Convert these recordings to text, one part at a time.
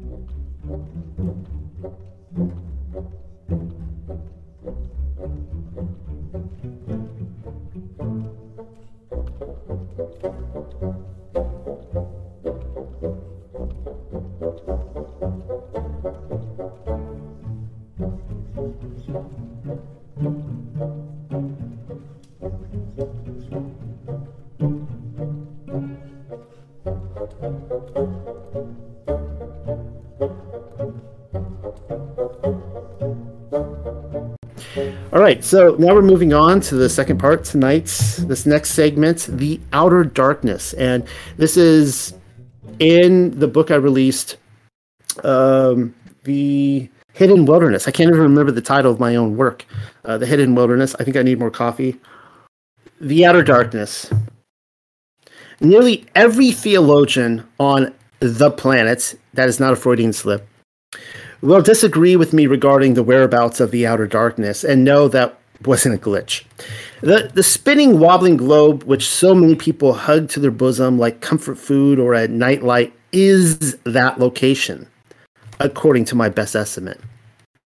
Thank you. Right, so now we're moving on to the second part tonight's this next segment, the outer darkness, and this is in the book I released, um, the hidden wilderness. I can't even remember the title of my own work, uh, the hidden wilderness. I think I need more coffee. The outer darkness. Nearly every theologian on the planet that is not a Freudian slip will disagree with me regarding the whereabouts of the outer darkness and know that wasn't a glitch. The, the spinning, wobbling globe, which so many people hug to their bosom like comfort food or a nightlight, is that location, according to my best estimate.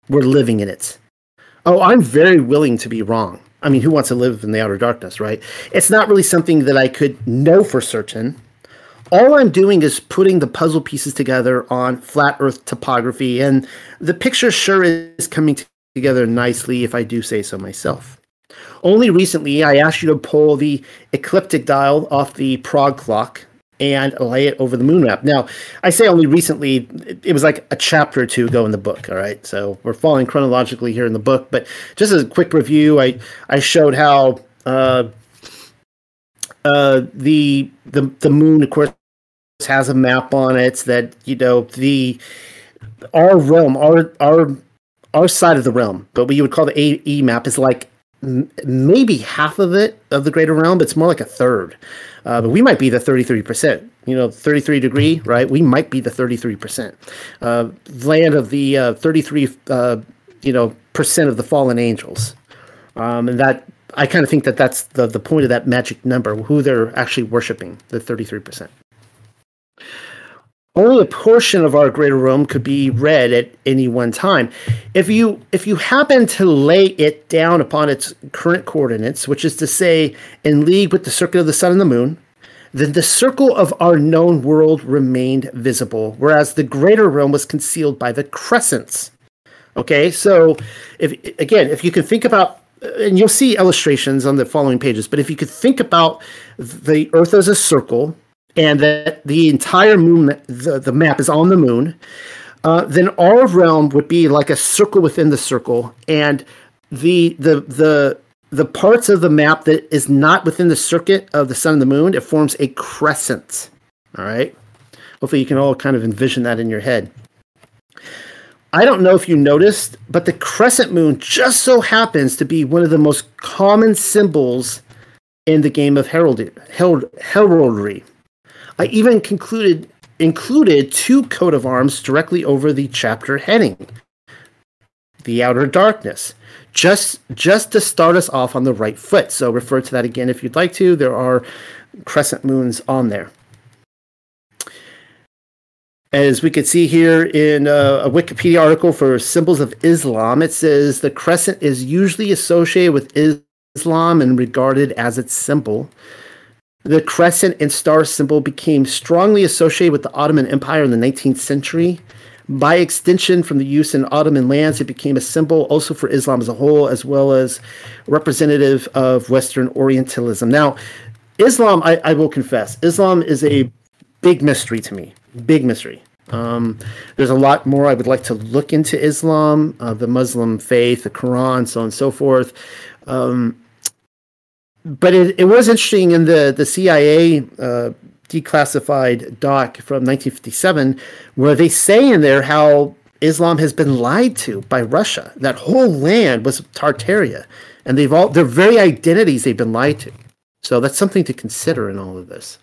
We're living in it. Oh, I'm very willing to be wrong. I mean, who wants to live in the outer darkness, right? It's not really something that I could know for certain all I'm doing is putting the puzzle pieces together on flat Earth topography, and the picture sure is coming together nicely if I do say so myself. Only recently, I asked you to pull the ecliptic dial off the Prague clock and lay it over the moon map. Now, I say only recently, it was like a chapter or two ago in the book, all right? So we're following chronologically here in the book, but just as a quick review, I, I showed how uh, uh, the, the, the moon, of course, has a map on it that you know the our realm, our our our side of the realm, but what you would call the AE map is like maybe half of it of the greater realm. It's more like a third. Uh, but we might be the thirty three percent. You know, thirty three degree, right? We might be the thirty three percent uh, land of the uh, thirty three. Uh, you know, percent of the fallen angels, um, and that I kind of think that that's the the point of that magic number, who they're actually worshiping, the thirty three percent only a portion of our greater realm could be read at any one time. If you if you happen to lay it down upon its current coordinates, which is to say in league with the circuit of the sun and the moon, then the circle of our known world remained visible, whereas the greater realm was concealed by the crescents. Okay, so if again, if you can think about and you'll see illustrations on the following pages, but if you could think about the earth as a circle and that the entire moon, the, the map is on the moon, uh, then our realm would be like a circle within the circle, and the the the the parts of the map that is not within the circuit of the sun and the moon, it forms a crescent. All right. Hopefully, you can all kind of envision that in your head. I don't know if you noticed, but the crescent moon just so happens to be one of the most common symbols in the game of heraldry. heraldry. I even concluded included two coat of arms directly over the chapter heading. The outer darkness. Just just to start us off on the right foot. So refer to that again if you'd like to. There are crescent moons on there. As we can see here in a, a Wikipedia article for symbols of Islam, it says the crescent is usually associated with Islam and regarded as its symbol. The crescent and star symbol became strongly associated with the Ottoman Empire in the 19th century. By extension, from the use in Ottoman lands, it became a symbol also for Islam as a whole, as well as representative of Western Orientalism. Now, Islam, I, I will confess, Islam is a big mystery to me. Big mystery. Um, there's a lot more I would like to look into Islam, uh, the Muslim faith, the Quran, so on and so forth. Um, but it, it was interesting in the the CIA uh, declassified doc from 1957 where they say in there how Islam has been lied to by Russia. That whole land was Tartaria, and they've all their very identities they've been lied to. So that's something to consider in all of this.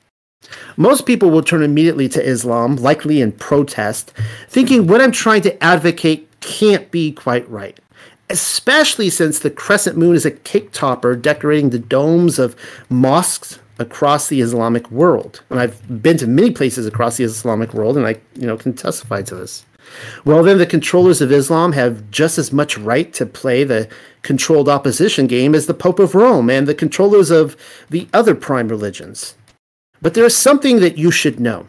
Most people will turn immediately to Islam, likely in protest, thinking what I'm trying to advocate can't be quite right especially since the crescent moon is a cake topper decorating the domes of mosques across the Islamic world. And I've been to many places across the Islamic world, and I, you know, can testify to this. Well, then the controllers of Islam have just as much right to play the controlled opposition game as the Pope of Rome and the controllers of the other prime religions. But there is something that you should know.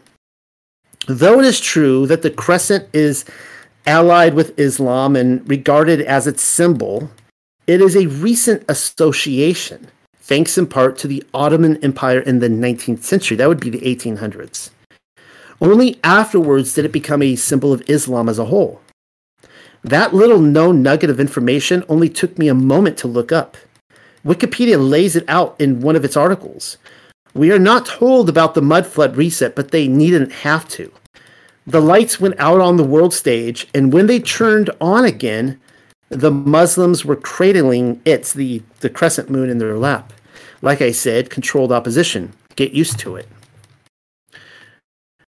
Though it is true that the crescent is allied with Islam and regarded as its symbol, it is a recent association, thanks in part to the Ottoman Empire in the 19th century. That would be the 1800s. Only afterwards did it become a symbol of Islam as a whole. That little known nugget of information only took me a moment to look up. Wikipedia lays it out in one of its articles. We are not told about the mud flood reset, but they needn't have to. The lights went out on the world stage, and when they turned on again, the Muslims were cradling it, the, the crescent moon, in their lap. Like I said, controlled opposition. Get used to it.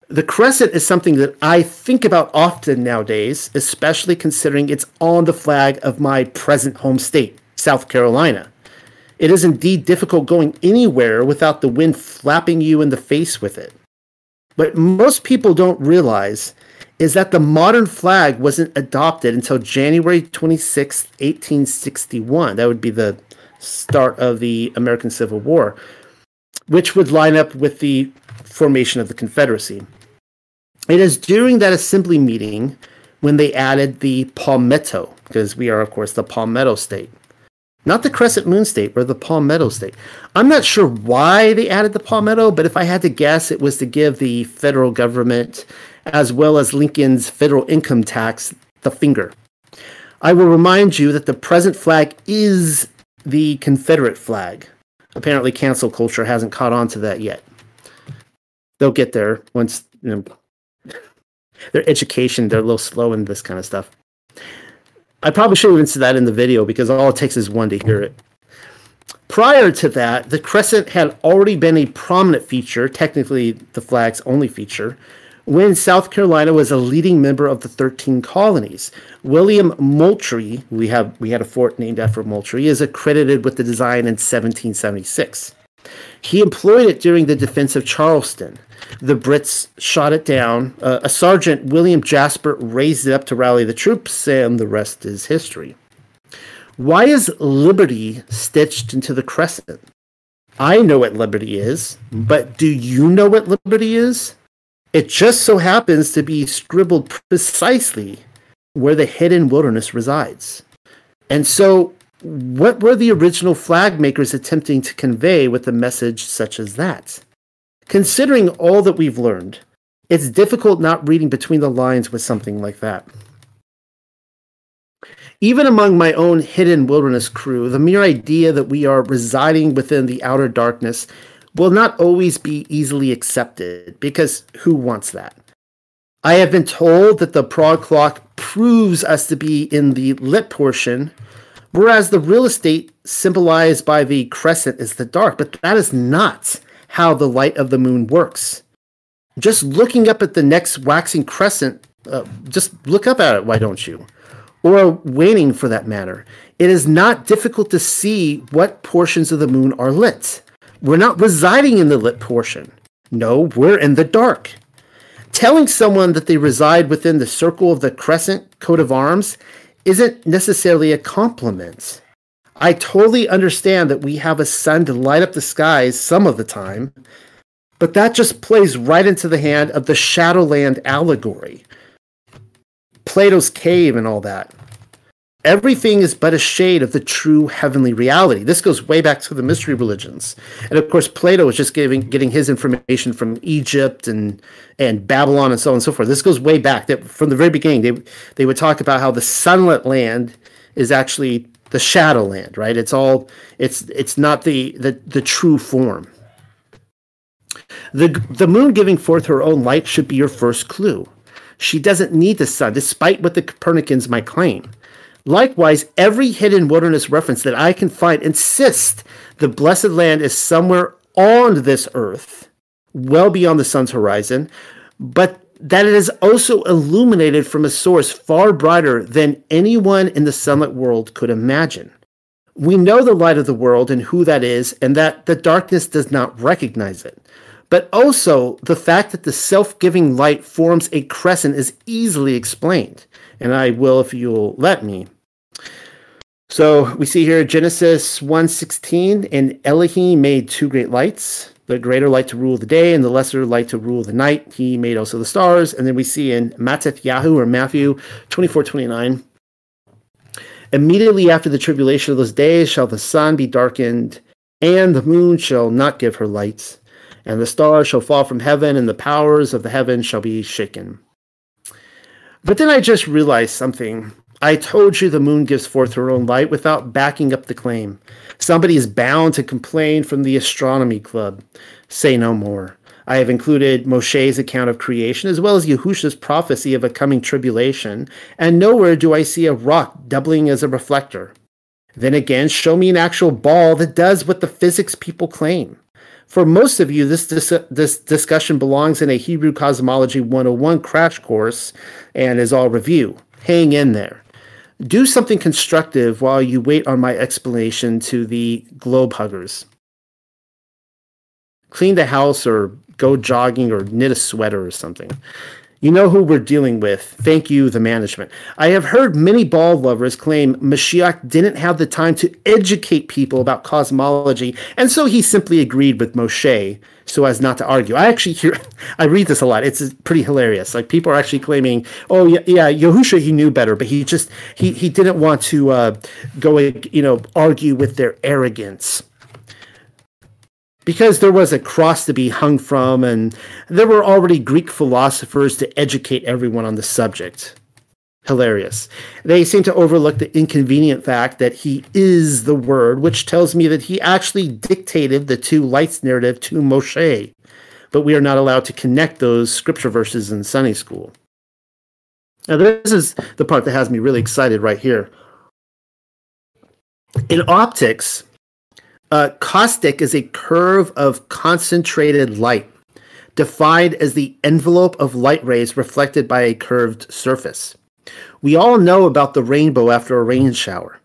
The crescent is something that I think about often nowadays, especially considering it's on the flag of my present home state, South Carolina. It is indeed difficult going anywhere without the wind flapping you in the face with it. But most people don't realize is that the modern flag wasn't adopted until January 26, 1861. That would be the start of the American Civil War, which would line up with the formation of the Confederacy. It is during that assembly meeting when they added the palmetto, because we are, of course, the palmetto state. Not the crescent moon state, we're the palmetto state. I'm not sure why they added the palmetto, but if I had to guess, it was to give the federal government, as well as Lincoln's federal income tax, the finger. I will remind you that the present flag is the Confederate flag. Apparently, cancel culture hasn't caught on to that yet. They'll get there once you know, their education, they're a little slow in this kind of stuff. I probably should have said that in the video because all it takes is one to hear it. Prior to that, the crescent had already been a prominent feature, technically the flag's only feature, when South Carolina was a leading member of the 13 colonies. William Moultrie, we have we had a fort named after Moultrie, is accredited with the design in 1776. He employed it during the defense of Charleston. The Brits shot it down. Uh, a sergeant, William Jasper, raised it up to rally the troops, and the rest is history. Why is liberty stitched into the crescent? I know what liberty is, but do you know what liberty is? It just so happens to be scribbled precisely where the hidden wilderness resides. And so, what were the original flag makers attempting to convey with a message such as that? Considering all that we've learned, it's difficult not reading between the lines with something like that. Even among my own hidden wilderness crew, the mere idea that we are residing within the outer darkness will not always be easily accepted, because who wants that? I have been told that the Prague clock proves us to be in the lit portion, whereas the real estate symbolized by the crescent is the dark, but that is not how the light of the moon works. Just looking up at the next waxing crescent, uh, just look up at it, why don't you? Or waning for that matter. It is not difficult to see what portions of the moon are lit. We're not residing in the lit portion. No, we're in the dark. Telling someone that they reside within the circle of the crescent coat of arms isn't necessarily a compliment. I totally understand that we have a sun to light up the skies some of the time, but that just plays right into the hand of the Shadowland allegory. Plato's cave and all that. Everything is but a shade of the true heavenly reality. This goes way back to the mystery religions. And of course, Plato was just giving, getting his information from Egypt and, and Babylon and so on and so forth. This goes way back. That from the very beginning, they, they would talk about how the sunlit land is actually the Shadowland, right? It's all it's it's not the the, the true form. The the moon giving forth her own light should be your first clue. She doesn't need the sun, despite what the Copernicans might claim. Likewise, every hidden wilderness reference that I can find insists the blessed land is somewhere on this earth, well beyond the sun's horizon, but that it is also illuminated from a source far brighter than anyone in the sunlit world could imagine. We know the light of the world and who that is, and that the darkness does not recognize it. But also, the fact that the self giving light forms a crescent is easily explained. And I will if you'll let me. So we see here Genesis 1:16, and Elohim made two great lights, the greater light to rule the day and the lesser light to rule the night. He made also the stars. And then we see in Matthew or Matthew 24:29, Immediately after the tribulation of those days shall the sun be darkened, and the moon shall not give her light, and the stars shall fall from heaven, and the powers of the heaven shall be shaken. But then I just realized something. I told you the moon gives forth her own light without backing up the claim. Somebody is bound to complain from the astronomy club. Say no more. I have included Moshe's account of creation as well as Yahusha's prophecy of a coming tribulation, and nowhere do I see a rock doubling as a reflector. Then again, show me an actual ball that does what the physics people claim. For most of you, this, dis- this discussion belongs in a Hebrew Cosmology 101 crash course and is all review. Hang in there. Do something constructive while you wait on my explanation to the globe huggers. Clean the house or go jogging or knit a sweater or something. You know who we're dealing with. Thank you, the management. I have heard many ball lovers claim Mashiach didn't have the time to educate people about cosmology, and so he simply agreed with Moshe so as not to argue. I actually hear, I read this a lot. It's pretty hilarious. Like people are actually claiming, "Oh yeah, yeah, Yahusha he knew better, but he just he he didn't want to uh, go you know argue with their arrogance." Because there was a cross to be hung from, and there were already Greek philosophers to educate everyone on the subject. Hilarious. They seem to overlook the inconvenient fact that he is the Word, which tells me that he actually dictated the two lights narrative to Moshe, but we are not allowed to connect those scripture verses in Sunday school. Now, this is the part that has me really excited right here. In optics, uh, caustic is a curve of concentrated light, defined as the envelope of light rays reflected by a curved surface. We all know about the rainbow after a rain shower.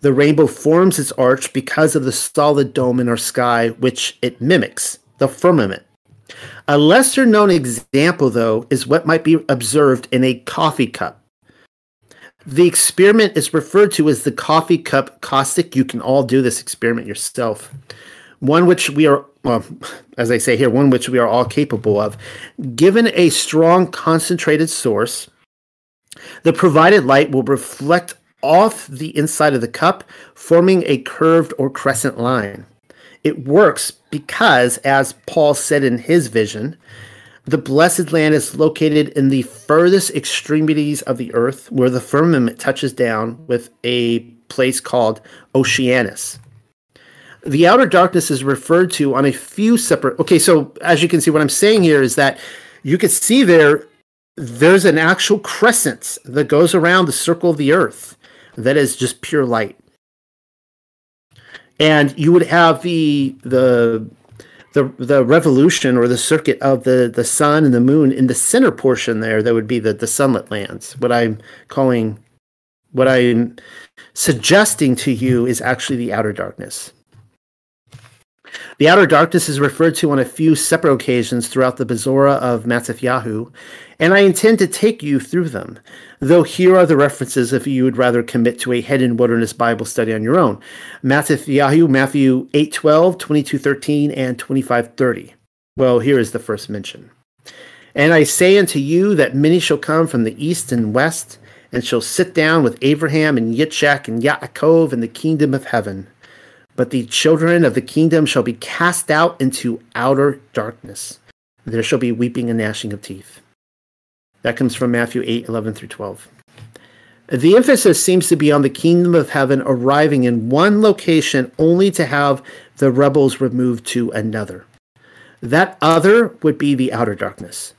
The rainbow forms its arch because of the solid dome in our sky, which it mimics, the firmament. A lesser known example, though, is what might be observed in a coffee cup. The experiment is referred to as the coffee cup caustic. You can all do this experiment yourself. One which we are, well, as I say here, one which we are all capable of. Given a strong concentrated source, the provided light will reflect off the inside of the cup, forming a curved or crescent line. It works because, as Paul said in his vision, the blessed land is located in the furthest extremities of the earth, where the firmament touches down with a place called Oceanus. The outer darkness is referred to on a few separate. Okay, so as you can see, what I'm saying here is that you can see there, there's an actual crescent that goes around the circle of the earth that is just pure light. And you would have the the the the revolution or the circuit of the the sun and the moon in the center portion there that would be the the sunlit lands. What i'm calling what i'm suggesting to you is actually the outer darkness. The outer darkness is referred to on a few separate occasions throughout the Bezorah of Mattatyahu, and I intend to take you through them, though here are the references if you would rather commit to a hidden wilderness Bible study on your own. Matthew Matthew 8.12, 22.13, and 25.30. Well, here is the first mention. And I say unto you that many shall come from the east and west, and shall sit down with Abraham and Yitzchak and Yaakov in the kingdom of heaven. But the children of the kingdom shall be cast out into outer darkness. There shall be weeping and gnashing of teeth. That comes from Matthew 8 11 through 12. The emphasis seems to be on the kingdom of heaven arriving in one location only to have the rebels removed to another. That other would be the outer darkness.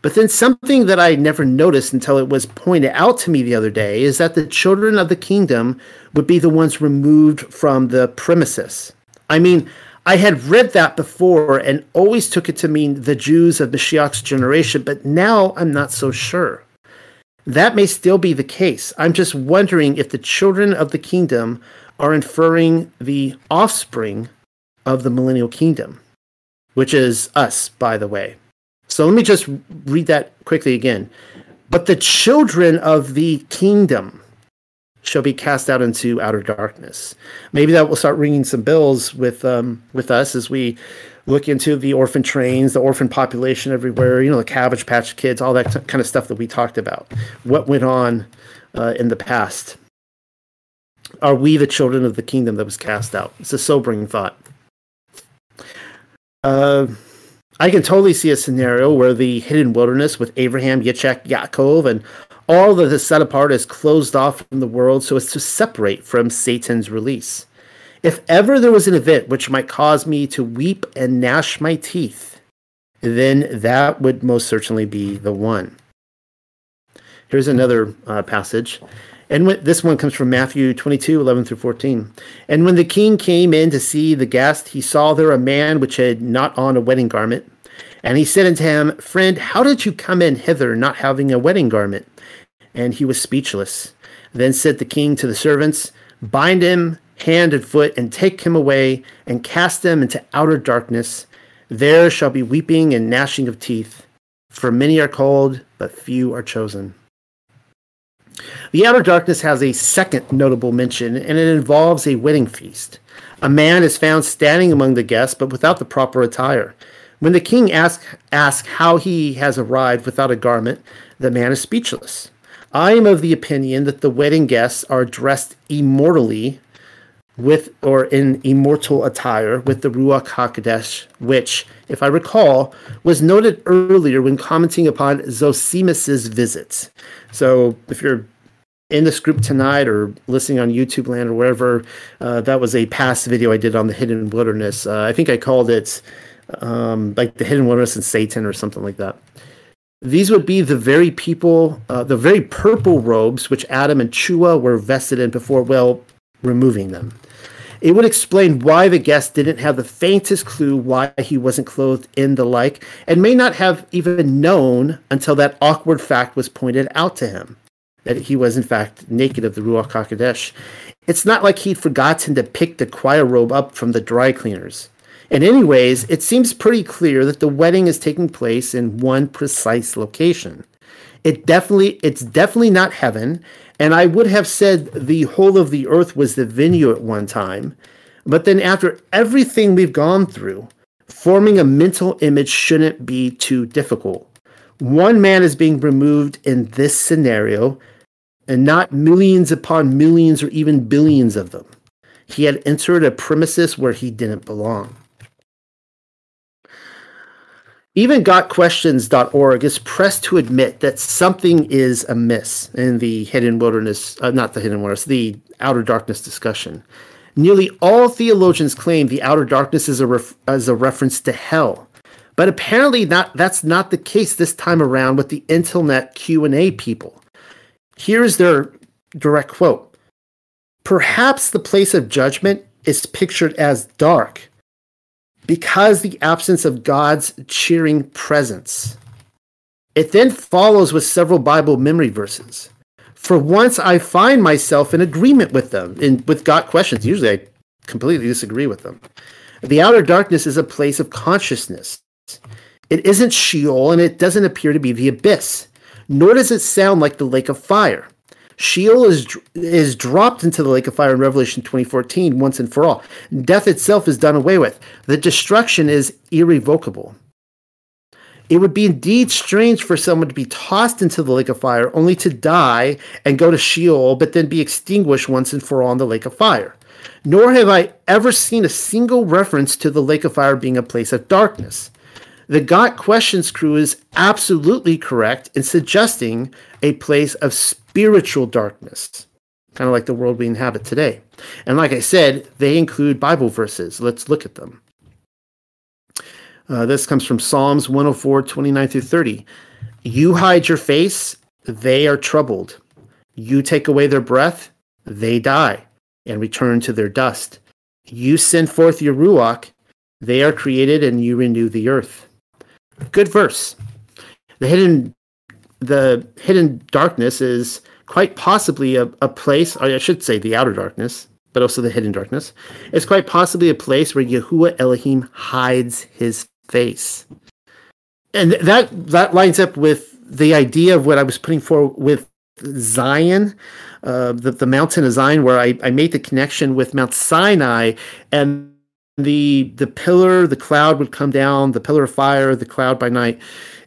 But then something that I never noticed until it was pointed out to me the other day is that the children of the kingdom would be the ones removed from the premises. I mean, I had read that before and always took it to mean the Jews of Mashiach's generation, but now I'm not so sure. That may still be the case. I'm just wondering if the children of the kingdom are inferring the offspring of the millennial kingdom, which is us, by the way. So let me just read that quickly again. But the children of the kingdom shall be cast out into outer darkness. Maybe that will start ringing some bells with um, with us as we look into the orphan trains, the orphan population everywhere. You know, the Cabbage Patch Kids, all that t- kind of stuff that we talked about. What went on uh, in the past? Are we the children of the kingdom that was cast out? It's a sobering thought. Uh, I can totally see a scenario where the hidden wilderness with Abraham, Yitzchak, Yaakov, and all that is set apart is closed off from the world so as to separate from Satan's release. If ever there was an event which might cause me to weep and gnash my teeth, then that would most certainly be the one. Here's another uh, passage. And when, this one comes from Matthew 22, 11 through 14. And when the king came in to see the guest, he saw there a man which had not on a wedding garment. And he said unto him, Friend, how did you come in hither not having a wedding garment? And he was speechless. Then said the king to the servants, Bind him hand and foot, and take him away, and cast him into outer darkness. There shall be weeping and gnashing of teeth, for many are called, but few are chosen. The outer darkness has a second notable mention, and it involves a wedding feast. A man is found standing among the guests, but without the proper attire. When the king asks ask how he has arrived without a garment, the man is speechless. I am of the opinion that the wedding guests are dressed immortally with or in immortal attire with the Ruach HaKodesh, which, if I recall, was noted earlier when commenting upon Zosimus's visits. So if you're in this group tonight or listening on YouTube land or wherever, uh, that was a past video I did on the hidden wilderness. Uh, I think I called it um, like the hidden wilderness and Satan or something like that. These would be the very people, uh, the very purple robes which Adam and Chua were vested in before, well, removing them. It would explain why the guest didn't have the faintest clue why he wasn't clothed in the like, and may not have even known until that awkward fact was pointed out to him that he was in fact naked of the Ruach HaKodesh. It's not like he'd forgotten to pick the choir robe up from the dry cleaners. In any ways, it seems pretty clear that the wedding is taking place in one precise location. It definitely it's definitely not heaven, and I would have said the whole of the earth was the venue at one time. But then, after everything we've gone through, forming a mental image shouldn't be too difficult. One man is being removed in this scenario, and not millions upon millions or even billions of them. He had entered a premises where he didn't belong. Even gotquestions.org is pressed to admit that something is amiss in the hidden wilderness, uh, not the hidden wilderness, the outer darkness discussion. Nearly all theologians claim the outer darkness is a, ref- is a reference to hell. But apparently not, that's not the case this time around with the Intelnet Q&A people. Here's their direct quote. Perhaps the place of judgment is pictured as dark, because the absence of God's cheering presence. It then follows with several Bible memory verses. For once, I find myself in agreement with them in, with Got Questions. Usually, I completely disagree with them. The outer darkness is a place of consciousness. It isn't Sheol, and it doesn't appear to be the abyss, nor does it sound like the lake of fire. Sheol is is dropped into the lake of fire in Revelation 2014 once and for all. Death itself is done away with. The destruction is irrevocable. It would be indeed strange for someone to be tossed into the lake of fire only to die and go to Sheol, but then be extinguished once and for all in the lake of fire. Nor have I ever seen a single reference to the lake of fire being a place of darkness. The Got Questions crew is absolutely correct in suggesting a place of darkness, kind of like the world we inhabit today. And like I said, they include Bible verses. Let's look at them. Uh, this comes from Psalms 104, 29 through 30. You hide your face, they are troubled. You take away their breath, they die and return to their dust. You send forth your Ruach, they are created and you renew the earth. Good verse. The hidden the hidden darkness is quite possibly a, a place, or I should say the outer darkness, but also the hidden darkness, is quite possibly a place where Yahuwah Elohim hides his face. And that that lines up with the idea of what I was putting forward with Zion, uh, the, the mountain of Zion, where I, I made the connection with Mount Sinai and the the pillar, the cloud would come down, the pillar of fire, the cloud by night.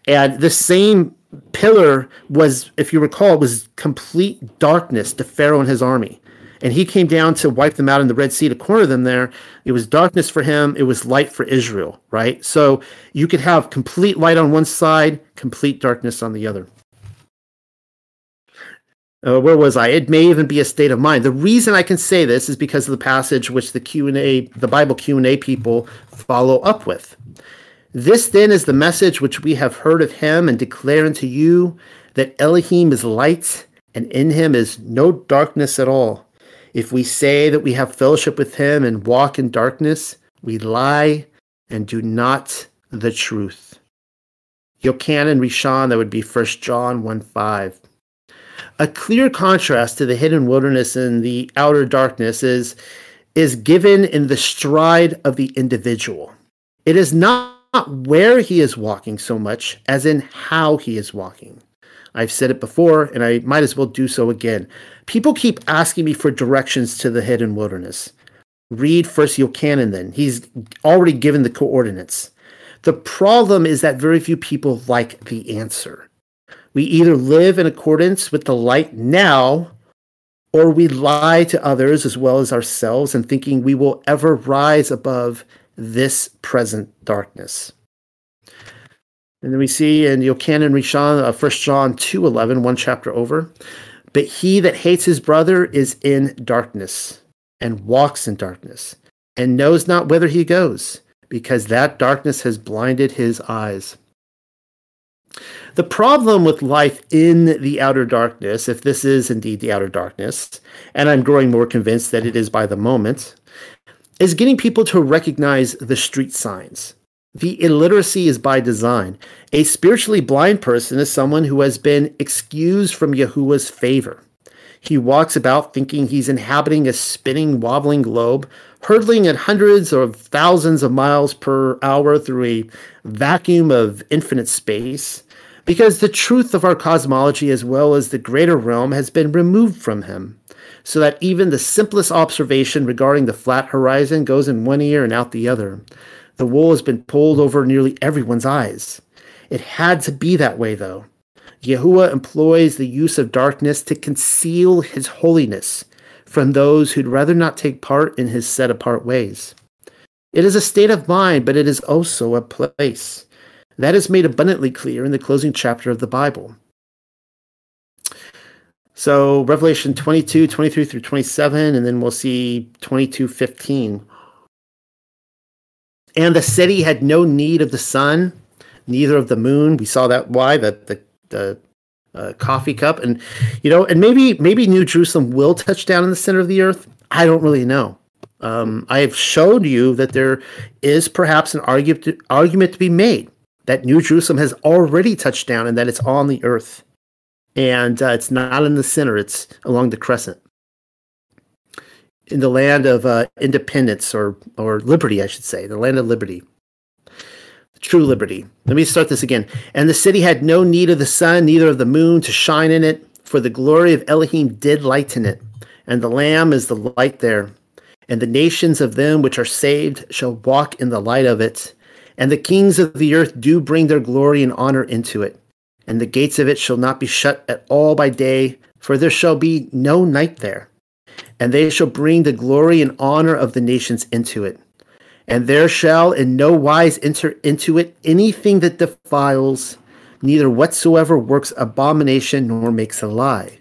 And the same pillar was, if you recall, was complete darkness to Pharaoh and his army. And he came down to wipe them out in the Red Sea to corner them there. It was darkness for him, it was light for Israel, right? So you could have complete light on one side, complete darkness on the other. Uh, where was I? It may even be a state of mind. The reason I can say this is because of the passage which the Q and A, the Bible Q and A people follow up with. This then is the message which we have heard of him and declare unto you that Elohim is light and in him is no darkness at all. If we say that we have fellowship with him and walk in darkness, we lie and do not the truth. Yochanan Rishon, that would be 1 John 1 5. A clear contrast to the hidden wilderness and the outer darkness is, is given in the stride of the individual. It is not where he is walking so much as in how he is walking. I've said it before, and I might as well do so again. People keep asking me for directions to the hidden wilderness. Read First Yochanan then. He's already given the coordinates. The problem is that very few people like the answer. We either live in accordance with the light now, or we lie to others as well as ourselves and thinking we will ever rise above this present darkness. And then we see in Yochanan Rishon, uh, 1 John 2 11, one chapter over. But he that hates his brother is in darkness and walks in darkness and knows not whither he goes, because that darkness has blinded his eyes. The problem with life in the outer darkness, if this is indeed the outer darkness, and I'm growing more convinced that it is by the moment, is getting people to recognize the street signs. The illiteracy is by design. A spiritually blind person is someone who has been excused from Yahuwah's favor. He walks about thinking he's inhabiting a spinning, wobbling globe, hurtling at hundreds or thousands of miles per hour through a vacuum of infinite space, because the truth of our cosmology, as well as the greater realm, has been removed from him, so that even the simplest observation regarding the flat horizon goes in one ear and out the other. The wool has been pulled over nearly everyone's eyes. It had to be that way, though. Yahuwah employs the use of darkness to conceal his holiness from those who'd rather not take part in his set apart ways. It is a state of mind, but it is also a place. That is made abundantly clear in the closing chapter of the Bible. So, Revelation 22, 23 through 27, and then we'll see 22, 15. And the city had no need of the sun, neither of the moon. We saw that why that the the uh, coffee cup, and you know, and maybe maybe New Jerusalem will touch down in the center of the earth. I don't really know. Um, I have showed you that there is perhaps an argument argument to be made that New Jerusalem has already touched down and that it's on the earth, and uh, it's not in the center; it's along the crescent in the land of uh, independence or or liberty, I should say, the land of liberty, true liberty. Let me start this again. And the city had no need of the sun, neither of the moon to shine in it, for the glory of Elohim did lighten it, and the Lamb is the light there. And the nations of them which are saved shall walk in the light of it, and the kings of the earth do bring their glory and honor into it. And the gates of it shall not be shut at all by day, for there shall be no night there and they shall bring the glory and honor of the nations into it. And there shall in no wise enter into it anything that defiles, neither whatsoever works abomination nor makes a lie.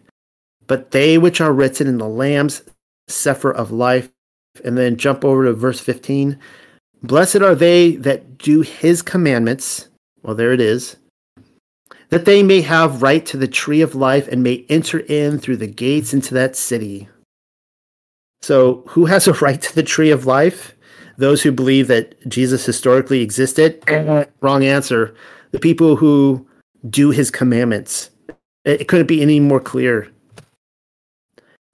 But they which are written in the Lamb's Sefer of life. And then jump over to verse 15. Blessed are they that do his commandments. Well, there it is. That they may have right to the tree of life and may enter in through the gates into that city. So, who has a right to the tree of life? Those who believe that Jesus historically existed? Wrong answer. The people who do his commandments. It, couldn't be any more clear.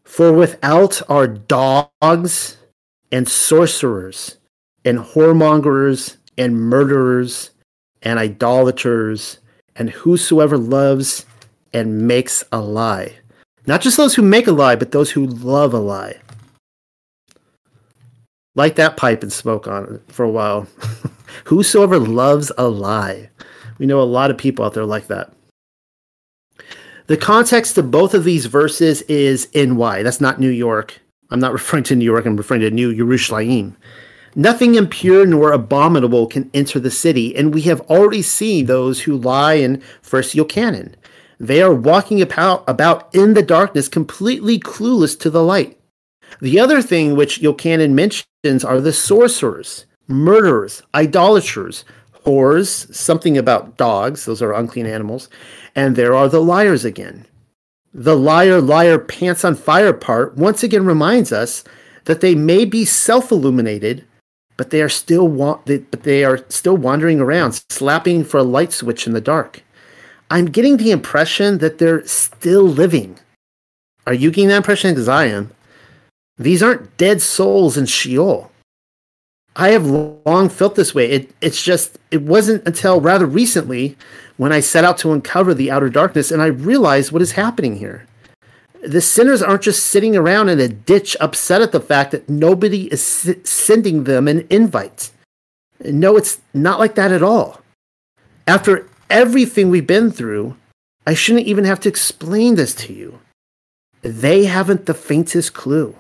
For without are dogs and sorcerers and whoremongers and murderers and idolaters and whosoever loves and makes a lie. Not just those who make a lie, but those who love a lie. Light that pipe and smoke on it for a while. whosoever loves a lie. We know a lot of people out there like that. The context of both of these verses is NY. That's not New York. I'm not referring to New York, I'm referring to New Jerusalem. Nothing impure nor abominable can enter the city, and we have already seen those who lie in First Yochanan. They are walking about, about in the darkness, completely clueless to the light. The other thing which Yochanan mentions are the sorcerers, murderers, idolaters, whores, something about dogs, those are unclean animals, and there are the liars again. The liar, liar, pants on fire part once again reminds us that they may be self illuminated, but they are still wa- they, but they are still wandering around, slapping for a light switch in the dark. I'm getting the impression that they're still living. Are you getting that impression? Because I am. These aren't dead souls in Sheol. I have long felt this way. It, it's just, it wasn't until rather recently when I set out to uncover the outer darkness and I realized what is happening here the sinners aren't just sitting around in a ditch upset at the fact that nobody is sending them an invite. No, it's not like that at all. After everything we've been through, I shouldn't even have to explain this to you. They haven't the faintest clue.